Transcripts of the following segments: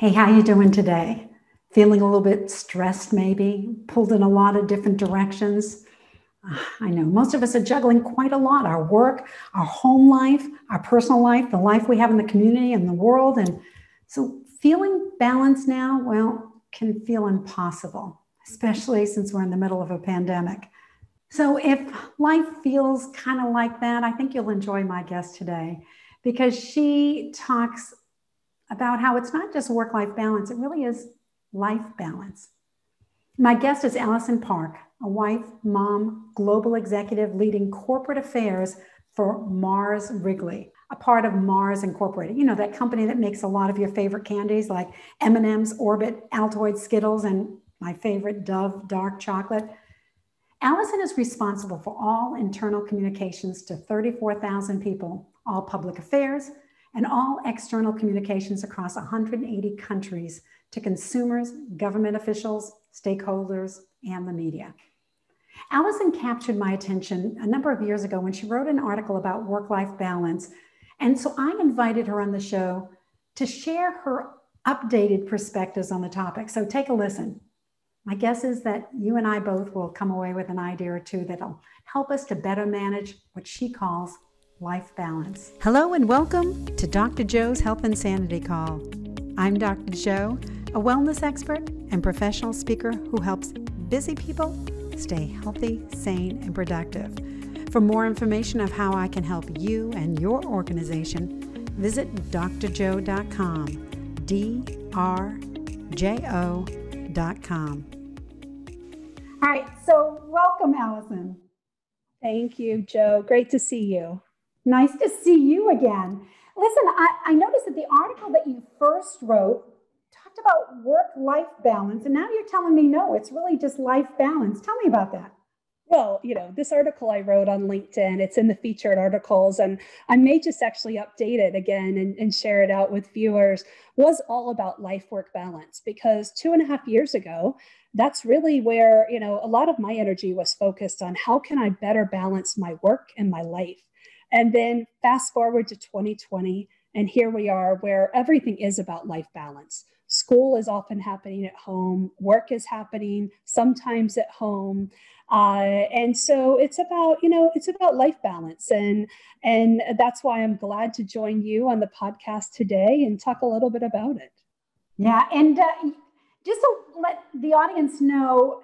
Hey, how you doing today? Feeling a little bit stressed maybe, pulled in a lot of different directions. Ah, I know most of us are juggling quite a lot our work, our home life, our personal life, the life we have in the community and the world. And so feeling balanced now, well, can feel impossible, especially since we're in the middle of a pandemic. So if life feels kind of like that, I think you'll enjoy my guest today because she talks about how it's not just work life balance, it really is life balance. My guest is Allyson Park, a wife, mom, global executive leading corporate affairs for Mars Wrigley, a part of Mars Incorporated. You know, that company that makes a lot of your favorite candies like M&M's, Orbit, Altoid, Skittles, and my favorite Dove dark chocolate. Allison is responsible for all internal communications to 34,000 people, all public affairs, and all external communications across 180 countries to consumers, government officials, stakeholders, and the media. Allyson captured my attention a number of years ago when she wrote an article about work life balance. And so I invited her on the show to share her updated perspectives on the topic. So take a listen. My guess is that you and I both will come away with an idea or two that'll help us to better manage what she calls life balance. Hello, and welcome to Dr. Joe's Health and Sanity Call. I'm Dr. Joe, a wellness expert and professional speaker who helps busy people stay healthy, sane, and productive. For more information of how I can help you and your organization, visit drjo.com. D R J O.com. All right, so welcome, Allyson. Thank you, Joe. Great to see you. Nice to see you again. Listen, I, I noticed that the article that you first wrote talked about work life balance, and now you're telling me no, it's really just life balance. Tell me about that. Well, you know, this article I wrote on LinkedIn, it's in the featured articles, and I may just actually update it again and, and share it out with viewers, was all about life work balance because two and a half years ago, that's really where, you know, a lot of my energy was focused on how can I better balance my work and my life. And then fast forward to 2020, and here we are where everything is about life balance. School is often happening at home, work is happening sometimes at home. Uh, and so it's about you know it's about life balance and and that's why i'm glad to join you on the podcast today and talk a little bit about it yeah and uh, just to let the audience know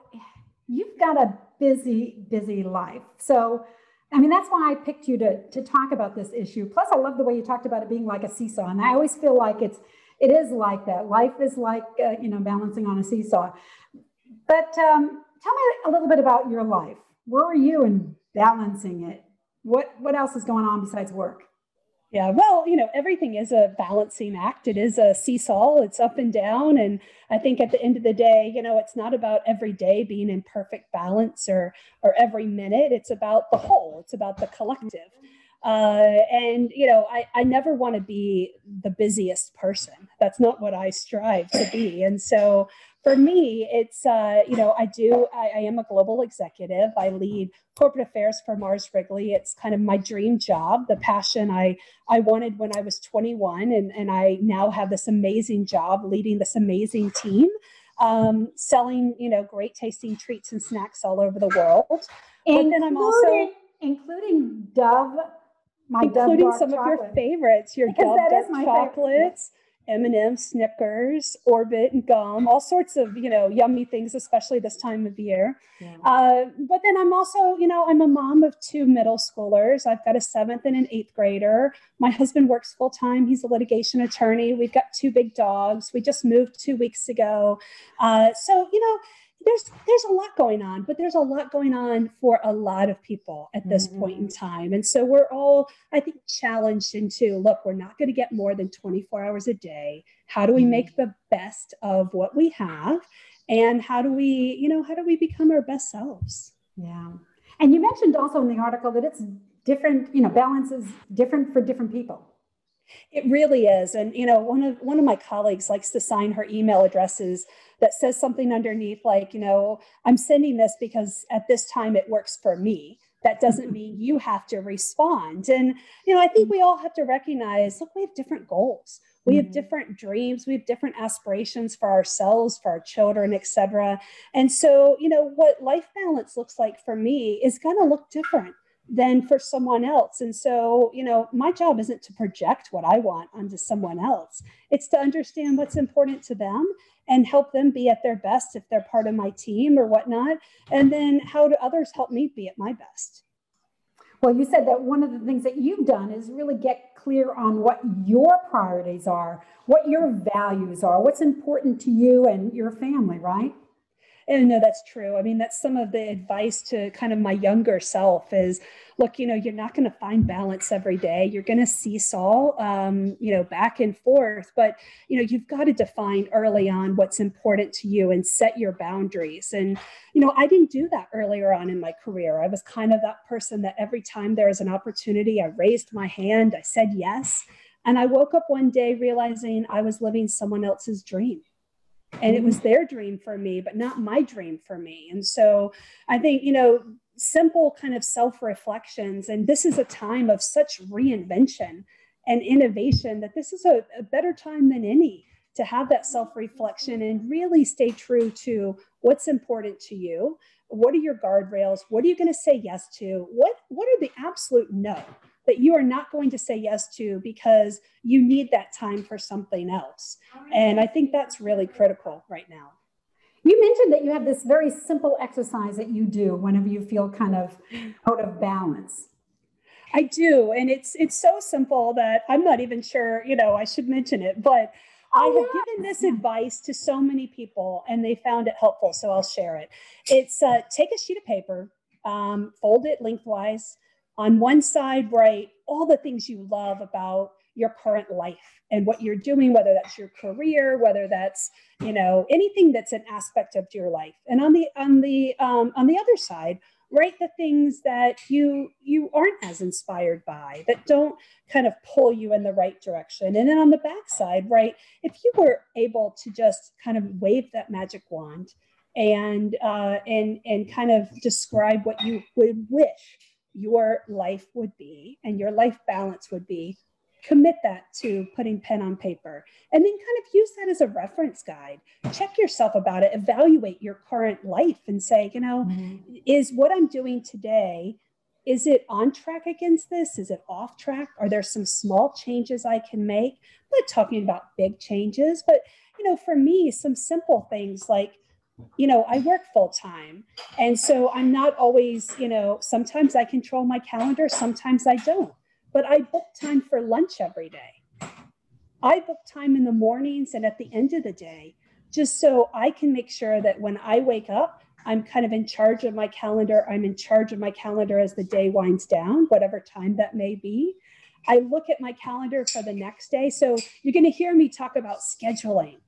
you've got a busy busy life so I mean, that's why I picked you to, to talk about this issue. Plus, I love the way you talked about it being like a seesaw. And I always feel like it's, it is like that. Life is like, uh, you know, balancing on a seesaw. But um, tell me a little bit about your life. Where are you in balancing it? What, what else is going on besides work? Yeah, well, you know, everything is a balancing act. It is a seesaw, it's up and down. And I think at the end of the day, you know, it's not about every day being in perfect balance or or every minute. It's about the whole, it's about the collective. Uh, and you know, I, I never want to be the busiest person. That's not what I strive to be. And so for me, it's, uh, you know, I do, I, I, am a global executive. I lead corporate affairs for Mars Wrigley. It's kind of my dream job, the passion I, I wanted when I was 21. And, and I now have this amazing job leading this amazing team, um, selling, you know, great tasting treats and snacks all over the world. And then I'm also including Dove, my including Dove some chocolate. of your favorites, your because Dove dark chocolates. Favorite M&M, Snickers, Orbit, and gum, all sorts of you know yummy things, especially this time of year. Yeah. Uh, but then I'm also you know I'm a mom of two middle schoolers. I've got a seventh and an eighth grader. My husband works full time. He's a litigation attorney. We've got two big dogs. We just moved two weeks ago. Uh, so you know there's there's a lot going on but there's a lot going on for a lot of people at this mm-hmm. point in time. And so we're all i think challenged into look we're not going to get more than 24 hours a day. How do we mm-hmm. make the best of what we have? And how do we you know how do we become our best selves? Yeah. And you mentioned also in the article that it's different you know balance is different for different people it really is. And you know, one of one of my colleagues likes to sign her email addresses that says something underneath like, you know, I'm sending this because at this time it works for me. That doesn't mean you have to respond. And you know, I think we all have to recognize, look, we have different goals. we mm-hmm. have different dreams we have different aspirations for ourselves for our children etc and so you know what life balance looks like for me is going to look different than for someone else. And so you know my job isn't to project what i want onto someone else. It's to understand what's important to them and help them be at their best if they're part of my team or whatnot. And then how do others help me be at my best? Well, you said that one of the things that you've done is really get clear on what your priorities are, what your values are, what's important to you and your family, right? And no, that's true. I mean, that's some of the advice to kind of my younger self is look, you know, you're not going to find balance every day. You're going to seesaw, um, you know, back and forth. But, you know, you've got to define early on what's important to you and set your boundaries. And, you know, I didn't do that earlier on in my career. I was kind of that person that every time there was an opportunity, I raised my hand, I said yes. And I woke up one day realizing I was living someone else's dream and it was their dream for me but not my dream for me. And so i think you know simple kind of self reflections and this is a time of such reinvention and innovation that this is a, a better time than any to have that self reflection and really stay true to what's important to you. What are your guardrails? What are you going to say yes to? What what are the absolute no that you are not going to say yes to because you need that time for something else. And I think that's really critical right now. You mentioned that you have this very simple exercise that you do whenever you feel kind of out of balance. I do, and it's it's so simple that I'm not even sure, you know, I should mention it, but I have oh, given this advice to so many people and they found it helpful, so I'll share it. It's uh, take a sheet of paper, um, fold it lengthwise, on one side write all the things you love about your current life and what you're doing whether that's your career whether that's you know anything that's an aspect of your life. And on the on the um, on the other side write the things that you you aren't as inspired by that don't kind of pull you in the right direction. And then on the back side right if you were able to just kind of wave that magic wand and uh, and and kind of describe what you would wish your life would be and your life balance would be commit that to putting pen on paper. And then kind of use that as a reference guide. Check yourself about it. Evaluate your current life and say you know mm-hmm. is what i'm doing today is it on track against this? Is it off track? Are there some small changes i can make? I'm not talking about big changes but you know for me some simple things like you know, I work full time. And so I'm not always, you know, sometimes I control my calendar, sometimes I don't. But I book time for lunch every day. I book time in the mornings and at the end of the day, just so I can make sure that when I wake up, I'm kind of in charge of my calendar. I'm in charge of my calendar as the day winds down, whatever time that may be. I look at my calendar for the next day. So you're going to hear me talk about scheduling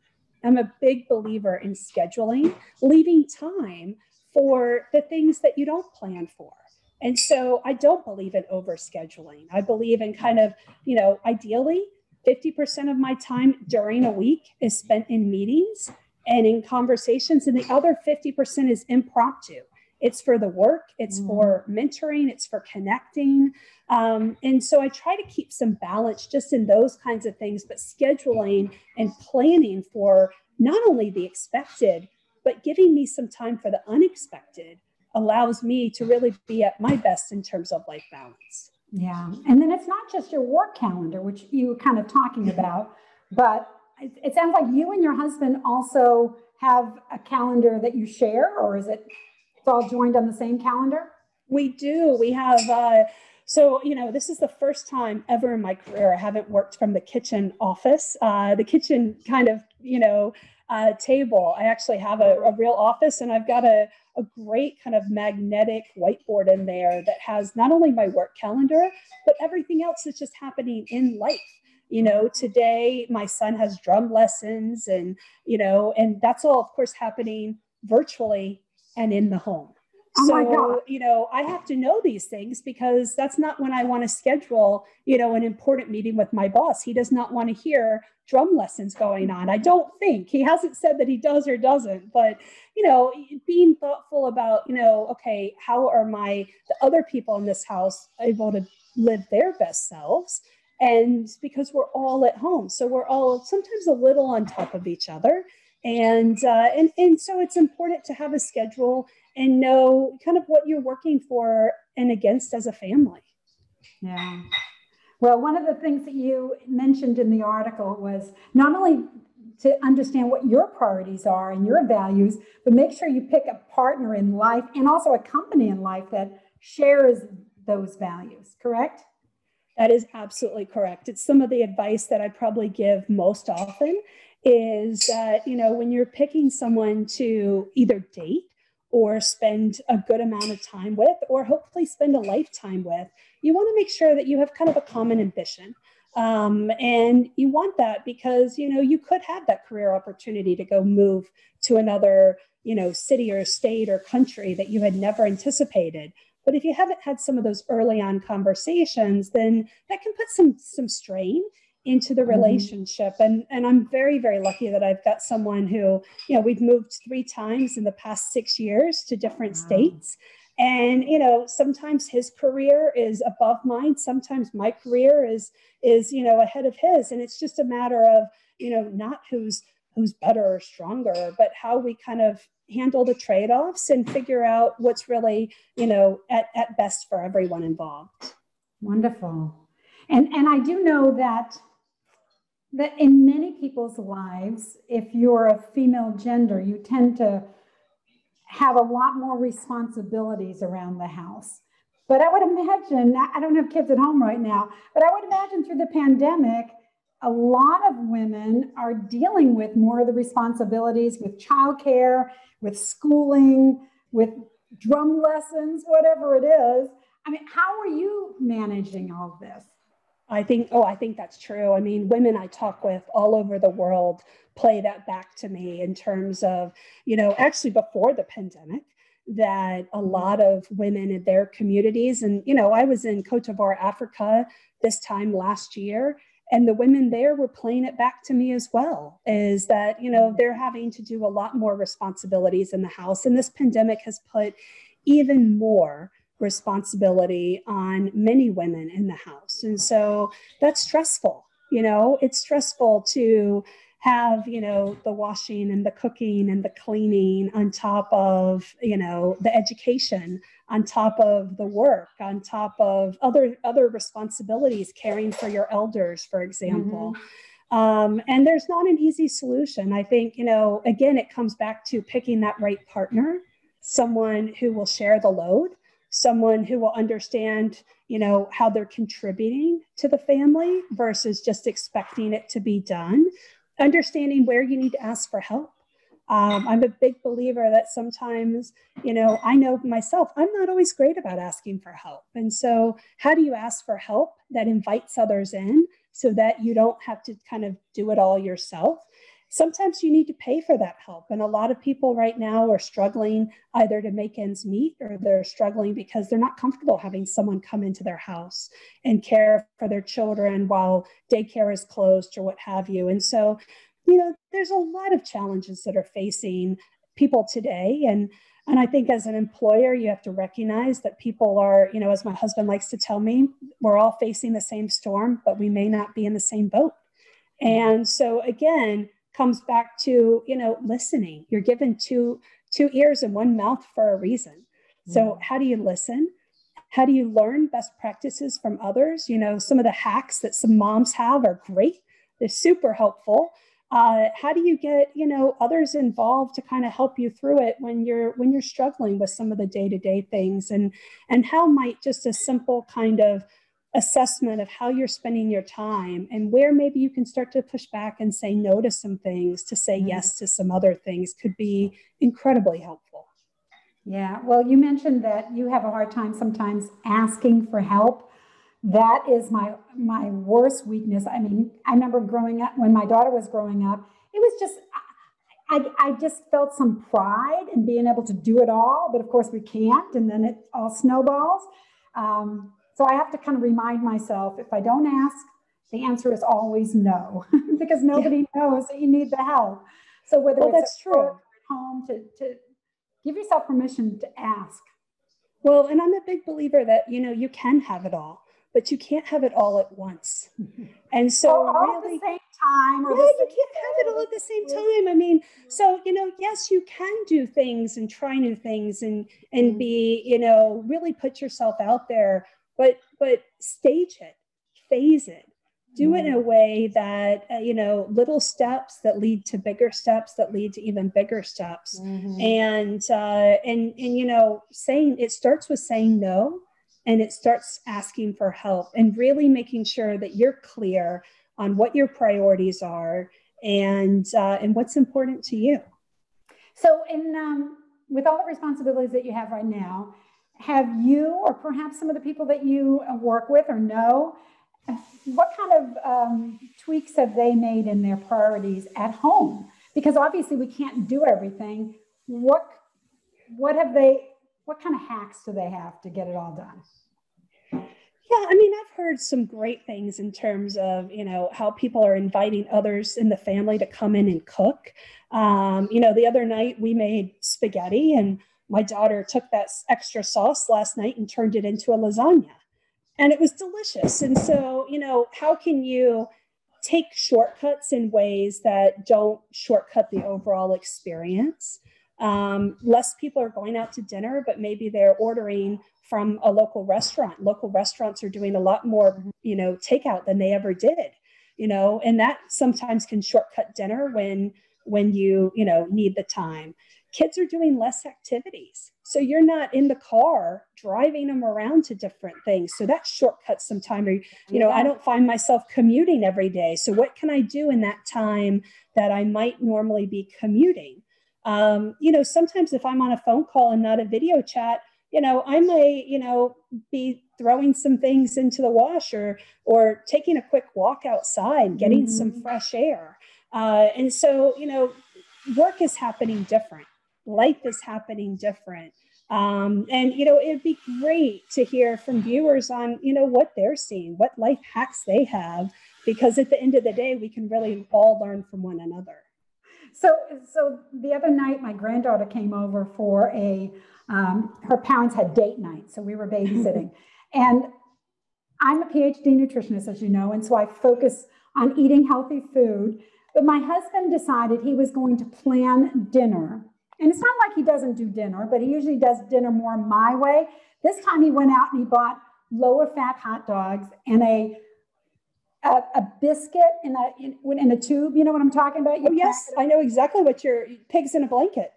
I'm a big believer in scheduling, leaving time for the things that you don't plan for. And so I don't believe in overscheduling. I believe in kind of, you know, ideally 50% of my time during a week is spent in meetings and in conversations, and the other 50% is impromptu. It's for the work, it's mm. for mentoring, it's for connecting. Um, and so I try to keep some balance just in those kinds of things, but scheduling and planning for not only the expected, but giving me some time for the unexpected allows me to really be at my best in terms of life balance. Yeah. And then it's not just your work calendar, which you were kind of talking about, but it, it sounds like you and your husband also have a calendar that you share, or is it all joined on the same calendar? We do. We have, uh, so, you know, this is the first time ever in my career I haven't worked from the kitchen office. Uh, the kitchen kind of, you know, uh, table. I actually have a, a real office and I've got a, a great kind of magnetic whiteboard in there that has not only my work calendar, but everything else that's just happening in life you know today my son has drum lessons and you know and that's all of course happening virtually and in the home. Oh so, you know, I have to know these things because that's not when I want to schedule, you know, an important meeting with my boss. He does not want to hear drum lessons going on. I don't think he hasn't said that he does or doesn't, but, you know, being thoughtful about, you know, okay, how are my, the other people in this house able to live their best selves? and because we're all at home so we're all sometimes a little on top of each other and uh, and and so it's important to have a schedule and know kind of what you're working for and against as a family. Yeah. Well one of the things that you mentioned in the article was not only to understand what your priorities are and your values but make sure you pick a partner in life and also a company in life that shares those values correct? That is absolutely correct. It's some of the advice that I probably give most often is that, you know, when you're picking someone to either date or spend a good amount of time with, or hopefully spend a lifetime with, you want to make sure that you have kind of a common ambition. Um, and you want that because, you know, you could have that career opportunity to go move to another, you know, city or state or country that you had never anticipated but if you haven't had some of those early on conversations, then that can put some some strain into the mm-hmm. relationship. And and I'm very very lucky that I've got someone who you know we've moved three times in the past six years to different wow. states. And you know sometimes his career is above mine. Sometimes my career is is you know ahead of his. And it's just a matter of you know not who's who's better or stronger, but how we kind of handle the trade-offs and figure out what's really, you know, at, at best for everyone involved. Wonderful. And and I do know that that in many people's lives, if you're a female gender, you tend to have a lot more responsibilities around the house. But I would imagine, I don't have kids at home right now, but I would imagine through the pandemic, a lot of women are dealing with more of the responsibilities with childcare, with schooling, with drum lessons, whatever it is. I mean, how are you managing all this? I think, oh, I think that's true. I mean, women I talk with all over the world play that back to me in terms of, you know, actually before the pandemic, that a mm-hmm. lot of women in their communities, and, you know, I was in Cote d'Ivoire, Africa this time last year, and the women there were playing it back to me as well is that you know they're having to do a lot more responsibilities in the house and this pandemic has put even more responsibility on many women in the house. And so that's stressful you know? It's stressful to have you know the washing and the cooking and the cleaning on top of you know the education on top of the work on top of other other responsibilities caring for your elders for example. Mm-hmm. um, and there's not an easy solution. I think you know again it comes back to picking that right partner someone who will share the load someone who will understand you know how they're contributing to the family versus just expecting it to be done understanding where you need to ask for help. Um, I'm a big believer that sometimes, you know, I know myself, I'm not always great about asking for help. And so, how do you ask for help that invites others in so that you don't have to kind of do it all yourself? Sometimes you need to pay for that help. And a lot of people right now are struggling either to make ends meet or they're struggling because they're not comfortable having someone come into their house and care for their children while daycare is closed or what have you. And so, you know, there's a lot of challenges that are facing people today. And and I think as an employer, you have to recognize that people are, you know, as my husband likes to tell me, we're all facing the same storm, but we may not be in the same boat. And so, again, comes back to you know listening. You're given two two ears and one mouth for a reason. So mm. how do you listen? How do you learn best practices from others? You know some of the hacks that some moms have are great. They're super helpful. Uh, how do you get you know others involved to kind of help you through it when you're when you're struggling with some of the day-to-day things? And and how might just a simple kind of assessment of how you're spending your time and where maybe you can start to push back and say no to some things to say mm-hmm. yes to some other things could be incredibly helpful yeah well you mentioned that you have a hard time sometimes asking for help that is my my worst weakness i mean i remember growing up when my daughter was growing up it was just I, I just felt some pride in being able to do it all, but of course we can't, and then it all snowballs. Um, so I have to kind of remind myself if I don't ask, the answer is always no, because nobody yeah. knows that you need the help. So whether well, it's that's true. at home to, to give yourself permission to ask. Well, and I'm a big believer that, you know, you can have it all. but you can't have it all at once. And so, all really, at the same time, or yeah, you can't have it all at the same time. I mean, so you know, yes, you can do things and try new things and and mm-hmm. be, you know, really put yourself out there, but but stage it, phase it, do it in a mm-hmm. way that uh, you know little steps that lead to bigger steps that lead to even bigger steps mm-hmm. and uh, and and you know saying it starts with saying no and it starts asking for help and really making sure that you're clear on what your priorities are and uh, and what's important to you so in um, with all the responsibilities that you have right now have you or perhaps some of the people that you work with or know what kind of um, tweaks have they made in their priorities at home? Because obviously we can't do everything. What what have they? What kind of hacks do they have to get it all done? Yeah, I mean, I've heard some great things in terms of you know how people are inviting others in the family to come in and cook. Um, you know, the other night we made spaghetti, and my daughter took that extra sauce last night and turned it into a lasagna and it was delicious. And so, you know, how can you take shortcuts in ways that don't shortcut the overall experience? Um, less people are going out to dinner, but maybe they're ordering from a local restaurant. Local restaurants are doing a lot more, you know, takeout than they ever did, you know, and that sometimes can shortcut dinner when when you, you know, need the time kids are doing less activities. So you're not in the car driving them around to different things. So that shortcuts some time. Or, you know, I don't find myself commuting every day. So what can I do in that time that I might normally be commuting? Um, you know, sometimes if I'm on a phone call and not a video chat, you know, I may, you know, be throwing some things into the washer or, or taking a quick walk outside, getting mm-hmm. some fresh air. Uh, and so, you know, work is happening different life is happening different. Um, and you know, it'd be great to hear from viewers on you know what they're seeing, what life hacks they have, because at the end of the day, we can really all learn from one another. So, so the other night, my granddaughter came over for a. Um, her parents had date night, so we were babysitting, and I'm a PhD nutritionist, as you know, and so I focus on eating healthy food. But my husband decided he was going to plan dinner and it's not like he doesn't do dinner, but he usually does dinner more my way. This time he went out and he bought lower fat hot dogs and a a, a biscuit in a in, in, a tube. You know what I'm talking about? You oh, yes, I know exactly what your pigs in a blanket.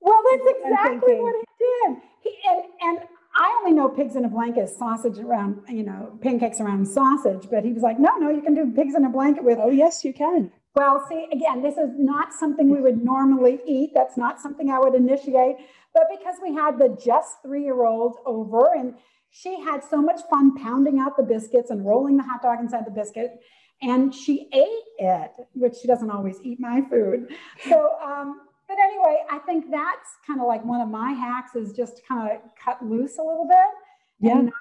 Well, that's exactly what he did. He and, and I only know pigs in a blanket, sausage around, you know, pancakes around sausage. But he was like, no, no, you can do pigs in a blanket with. Oh, yes, you can. Well, see, again, this is not something we would normally eat. That's not something I would initiate. But because we had the just three year old over and she had so much fun pounding out the biscuits and rolling the hot dog inside the biscuit, and she ate it, which she doesn't always eat my food. So, um, but anyway, I think that's kind of like one of my hacks is just kind of cut loose a little bit yeah. and not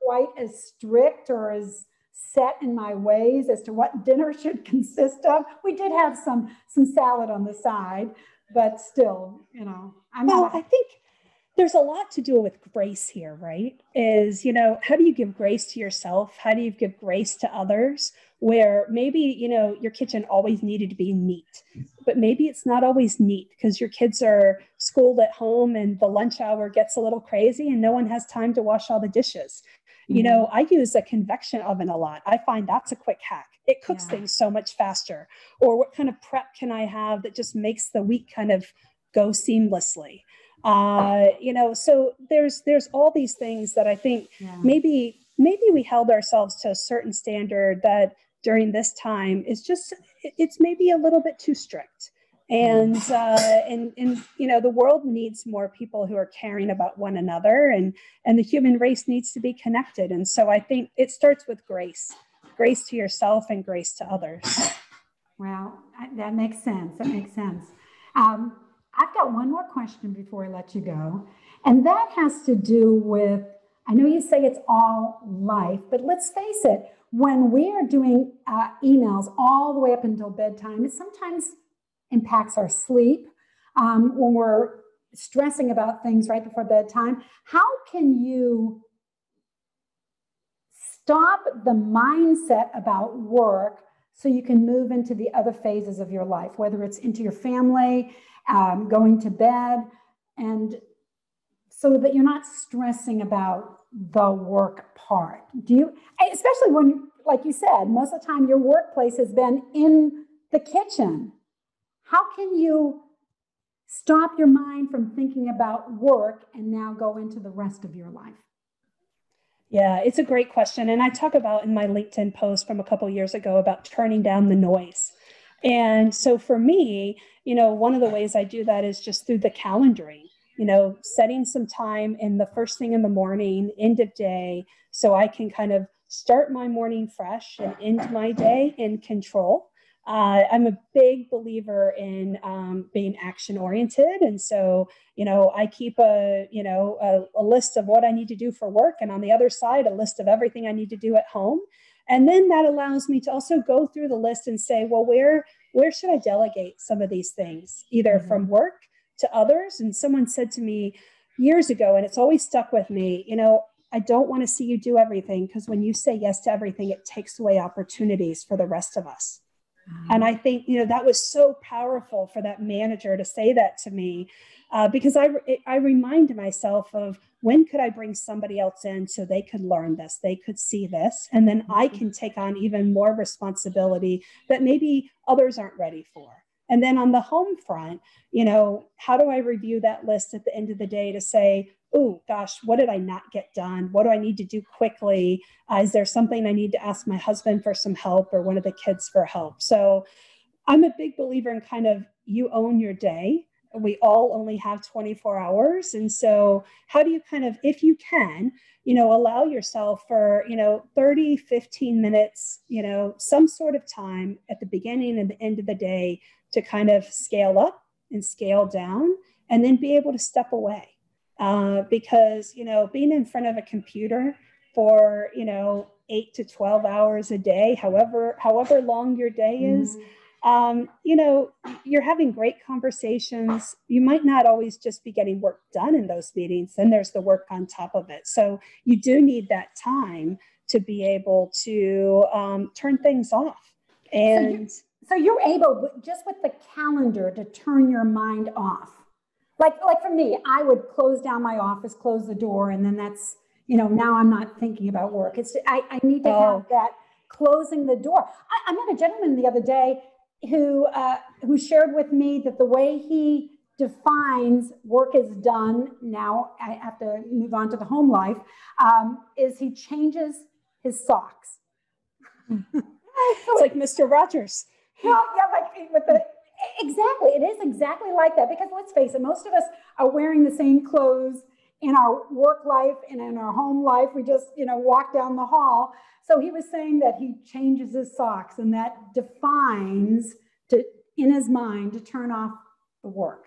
quite as strict or as set in my ways as to what dinner should consist of. We did have some some salad on the side, but still, you know, I'm well, not. I think there's a lot to do with grace here, right? Is, you know, how do you give grace to yourself? How do you give grace to others? Where maybe, you know, your kitchen always needed to be neat, but maybe it's not always neat because your kids are schooled at home and the lunch hour gets a little crazy and no one has time to wash all the dishes. Mm-hmm. You know, I use a convection oven a lot. I find that's a quick hack. It cooks yeah. things so much faster. Or what kind of prep can I have that just makes the week kind of go seamlessly? Uh, you know, so there's there's all these things that I think yeah. maybe maybe we held ourselves to a certain standard that during this time is just it's maybe a little bit too strict and uh, and and you know the world needs more people who are caring about one another and and the human race needs to be connected. And so i think it starts with grace grace to yourself and grace to others. Wow that makes sense that makes sense. Um, i've got one more question before i let you go and that has to do with i know you say it's all life but let's face it when we are doing uh, emails all the way up until bedtime it sometimes impacts our sleep, um, when we're stressing about things right before bedtime, how can you stop the mindset about work so you can move into the other phases of your life, whether it's into your family, um, going to bed, and so that you're not stressing about the work part. Do you, especially when, like you said, most of the time your workplace has been in the kitchen. How can you stop your mind from thinking about work and now go into the rest of your life? Yeah, it's a great question. And I talk about in my LinkedIn post from a couple years ago about turning down the noise. And so for me, you know, one of the ways I do that is just through the calendaring, you know, setting some time in the first thing in the morning, end of day, so I can kind of start my morning fresh and end my day in control. Uh, I'm a big believer in um, being action oriented, and so you know I keep a you know a, a, list of what I need to do for work, and on the other side a list of everything I need to do at home, and then that allows me to also go through the list and say, well, where where should I delegate some of these things, either mm-hmm. from work to others? And someone said to me years ago, and it's always stuck with me, you know. I don't want to see you do everything because when you say yes to everything, it takes away opportunities for the rest of us. And I think, you know, that was so powerful for that manager to say that to me uh, because I, I remind myself of when could I bring somebody else in so they could learn this, they could see this, and then I mm-hmm. can take on even more responsibility that maybe others aren't ready for. And then on the home front, you know, how do I review that list at the end of the day to say, oh gosh, what did I not get done? What do I need to do quickly? Uh, is there something I need to ask my husband for some help or one of the kids for help? So I'm a big believer in kind of you own your day. We all only have 24 hours. And so, how do you kind of, if you can, you know, allow yourself for, you know, 30, 15 minutes, you know, some sort of time at the beginning and the end of the day to kind of scale up and scale down and then be able to step away uh, because you know being in front of a computer for you know eight to 12 hours a day however however long your day is mm-hmm. um, you know you're having great conversations. You might not always just be getting work done in those meetings then there's the work on top of it. So you do need that time to be able to um, turn things off. And so, so you're able just with the calendar to turn your mind off like like for me, I would close down my office, close the door, and then that's you know now I'm not thinking about work. It's I, I need to oh. have that closing the door. I, I, met a gentleman the other day who uh, who shared with me that the way he defines work is done now i have to move on to the home life um, is he changes his socks it's like mr rogers well yeah like with the Exactly. It is exactly like that because let's face it, most of us are wearing the same clothes in our work life and in our home life. We just, you know, walk down the hall. So he was saying that he changes his socks and that defines to in his mind to turn off the work.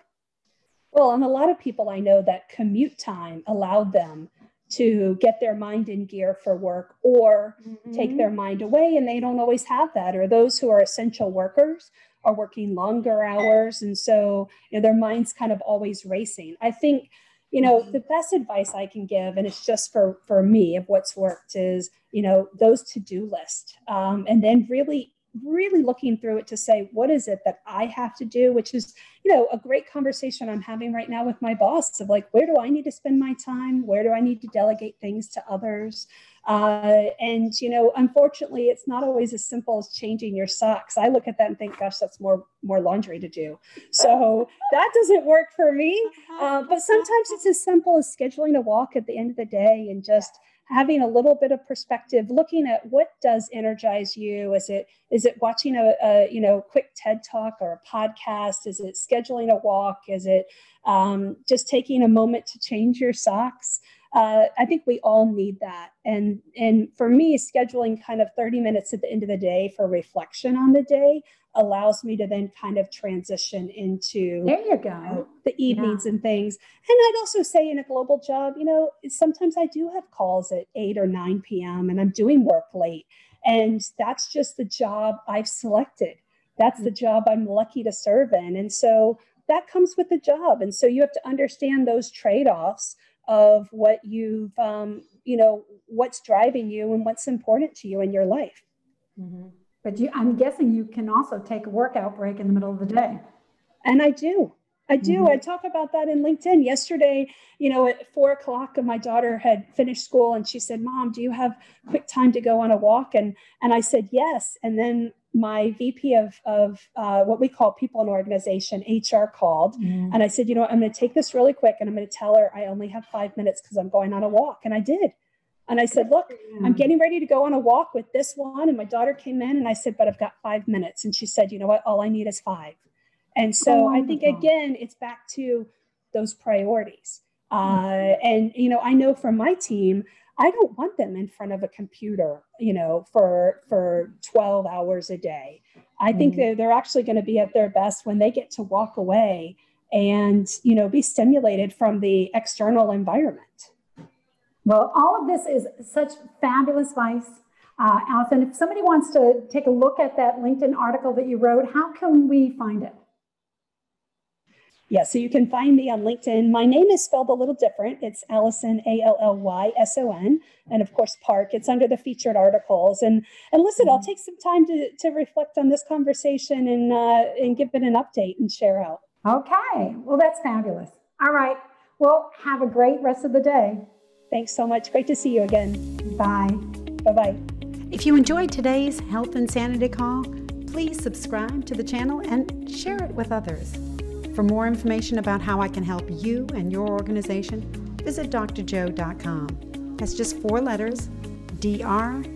Well, and a lot of people I know that commute time allowed them to get their mind in gear for work or mm-hmm. take their mind away and they don't always have that or those who are essential workers are working longer hours. And so you know, their mind's kind of always racing. I think, you know, the best advice I can give, and it's just for, for me of what's worked is, you know, those to-do list. Um, and then really really looking through it to say what is it that i have to do which is you know a great conversation i'm having right now with my boss of like where do i need to spend my time where do i need to delegate things to others uh, and you know, unfortunately, it's not always as simple as changing your socks. I look at that and think, "Gosh, that's more more laundry to do." So that doesn't work for me. Uh, but sometimes it's as simple as scheduling a walk at the end of the day and just having a little bit of perspective looking at what does energize you. Is it is it watching a, a you know quick ted talk or a podcast? Is it scheduling a walk? Is it um, just taking a moment to change your socks? Uh, I think we all need that. And and for me, scheduling kind of 30 minutes at the end of the day for reflection on the day allows me to then kind of transition into there you go uh, the evenings yeah. and things. And I'd also say in a global job, you know, sometimes I do have calls at 8 or 9 p.m. and I'm doing work late. And that's just the job I've selected. That's the mm-hmm. job I'm lucky to serve in. And so that comes with the job. And so you have to understand those trade offs of what you've, um, you know, what's driving you and what's important to you in your life. Mm-hmm. But you, I'm guessing you can also take a workout break in the middle of the day. And I do. I do. Mm-hmm. I talk about that in LinkedIn. Yesterday, you know, at four o'clock, my daughter had finished school and she said, Mom, do you have quick time to go on a walk? And and I said, Yes. And then my VP of, of uh, what we call people in organization, HR called. Mm-hmm. And I said, you know, I'm going to take this really quick and I'm going to tell her I only have five minutes because I'm going on a walk. And I did. And I said, look, I'm getting ready to go on a walk with this one. And my daughter came in and I said, but I've got five minutes. And she said, you know what? All I need is five. And so oh, I think, again, it's back to those priorities. Uh, and, you know, I know from my team, I don't want them in front of a computer, you know, for for 12 hours a day. I think mm-hmm. that they're actually going to be at their best when they get to walk away and, you know, be stimulated from the external environment. Well, all of this is such fabulous advice. Uh, Allyson, if somebody wants to take a look at that LinkedIn article that you wrote, how can we find it? Yeah, so you can find me on LinkedIn. My name is spelled a little different. It's Allyson, A L L Y S O N. And of course, Park. It's under the featured articles. And and listen, I'll mm-hmm. take some time to, to reflect on this conversation and, uh, and give it an update and share out. Okay. Well, that's fabulous. All right. Well, have a great rest of the day. Thanks so much. Great to see you again. Bye. Bye bye. If you enjoyed today's Health and Sanity call, please subscribe to the channel and share it with others. For more information about how I can help you and your organization, visit drjo.com. That's just four letters, drjo.com.